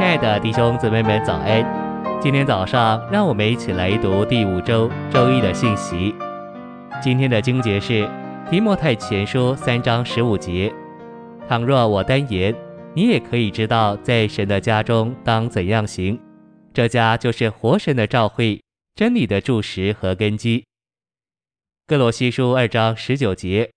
亲爱的弟兄姊妹们，早安！今天早上，让我们一起来读第五周周一的信息。今天的经节是提摩太前书三章十五节：倘若我单言，你也可以知道，在神的家中当怎样行。这家就是活神的召会，真理的柱石和根基。歌罗西书二章十九节：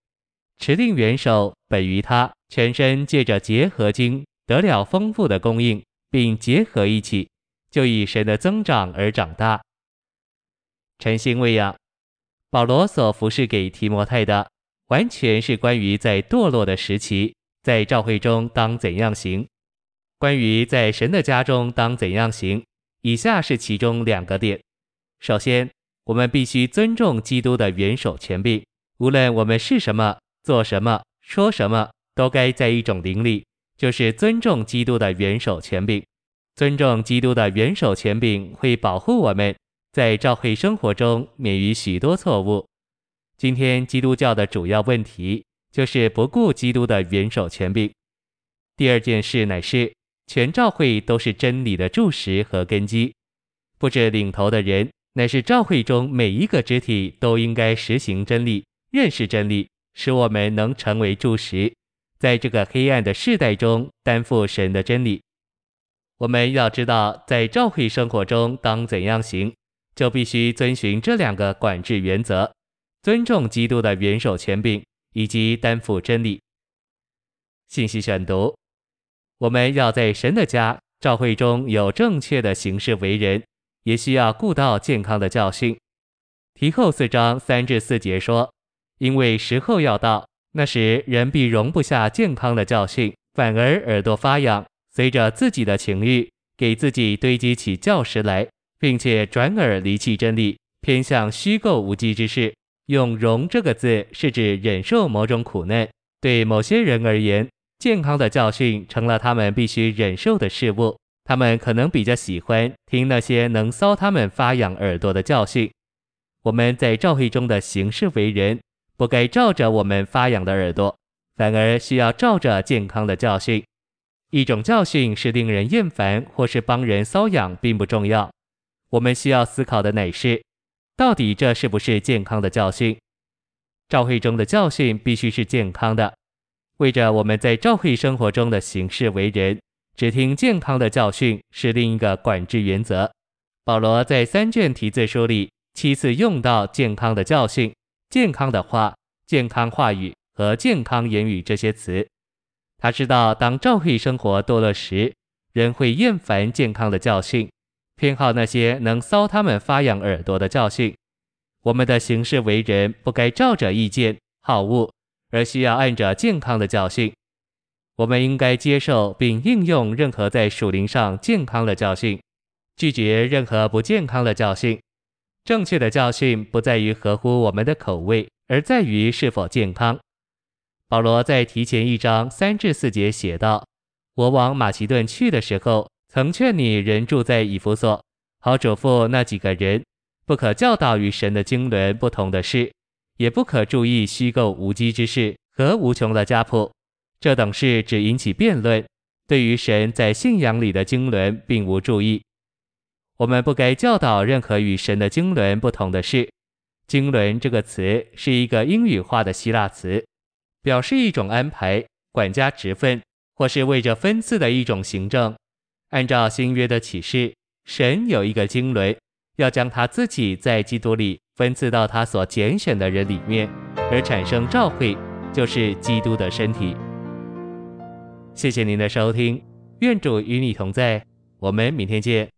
持定元首本于他，全身借着结合经得了丰富的供应。并结合一起，就以神的增长而长大。诚心喂养，保罗所服侍给提摩太的，完全是关于在堕落的时期，在教会中当怎样行。关于在神的家中当怎样行，以下是其中两个点。首先，我们必须尊重基督的元首权柄，无论我们是什么、做什么、说什么，都该在一种灵里。就是尊重基督的元首权柄，尊重基督的元首权柄会保护我们在教会生活中免于许多错误。今天基督教的主要问题就是不顾基督的元首权柄。第二件事乃是全教会都是真理的柱石和根基，不止领头的人，乃是教会中每一个肢体都应该实行真理，认识真理，使我们能成为柱石。在这个黑暗的世代中，担负神的真理。我们要知道，在教会生活中当怎样行，就必须遵循这两个管制原则：尊重基督的元首权柄，以及担负真理。信息选读：我们要在神的家教会中有正确的行事为人，也需要顾到健康的教训。提后四章三至四节说：“因为时候要到。”那时人必容不下健康的教训，反而耳朵发痒，随着自己的情欲，给自己堆积起教师来，并且转耳离弃真理，偏向虚构无稽之事。用“容”这个字是指忍受某种苦难。对某些人而言，健康的教训成了他们必须忍受的事物。他们可能比较喜欢听那些能搔他们发痒耳朵的教训。我们在教会中的行事为人。不该照着我们发痒的耳朵，反而需要照着健康的教训。一种教训是令人厌烦，或是帮人搔痒，并不重要。我们需要思考的乃是，到底这是不是健康的教训？教会中的教训必须是健康的。为着我们在教会生活中的行事为人，只听健康的教训是另一个管制原则。保罗在三卷题字书里七次用到健康的教训。健康的话、健康话语和健康言语这些词，他知道，当照会生活堕落时，人会厌烦健康的教训，偏好那些能搔他们发痒耳朵的教训。我们的行事为人不该照着意见、好恶，而需要按着健康的教训。我们应该接受并应用任何在属灵上健康的教训，拒绝任何不健康的教训。正确的教训不在于合乎我们的口味，而在于是否健康。保罗在提前一章三至四节写道：“我往马其顿去的时候，曾劝你人住在以弗所，好嘱咐那几个人，不可教导与神的经纶不同的事，也不可注意虚构无稽之事和无穷的家谱。这等事只引起辩论，对于神在信仰里的经纶并无注意。”我们不该教导任何与神的经纶不同的事。经纶这个词是一个英语化的希腊词，表示一种安排、管家职分，或是为着分赐的一种行政。按照新约的启示，神有一个经纶，要将他自己在基督里分赐到他所拣选的人里面，而产生召会，就是基督的身体。谢谢您的收听，愿主与你同在，我们明天见。